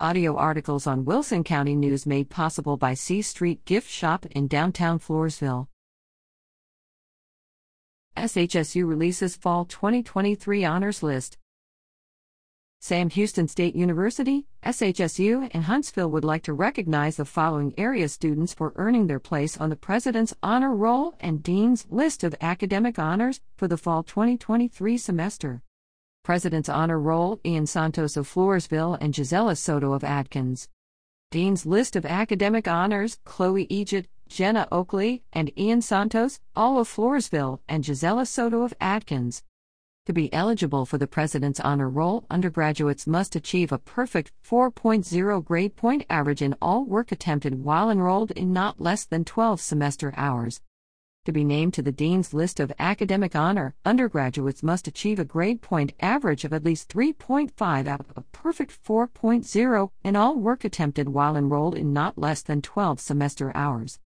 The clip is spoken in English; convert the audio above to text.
Audio articles on Wilson County News made possible by C Street Gift Shop in downtown Floresville. SHSU releases Fall 2023 Honors List. Sam Houston State University, SHSU, and Huntsville would like to recognize the following area students for earning their place on the President's Honor Roll and Dean's List of Academic Honors for the Fall 2023 semester. President's Honor Roll Ian Santos of Floresville and Gisela Soto of Adkins. Dean's List of Academic Honors Chloe Egyed, Jenna Oakley, and Ian Santos, all of Floresville, and Gisela Soto of Adkins. To be eligible for the President's Honor Roll, undergraduates must achieve a perfect 4.0 grade point average in all work attempted while enrolled in not less than 12 semester hours. To be named to the Dean's list of academic honor, undergraduates must achieve a grade point average of at least 3.5 out of a perfect 4.0 in all work attempted while enrolled in not less than 12 semester hours.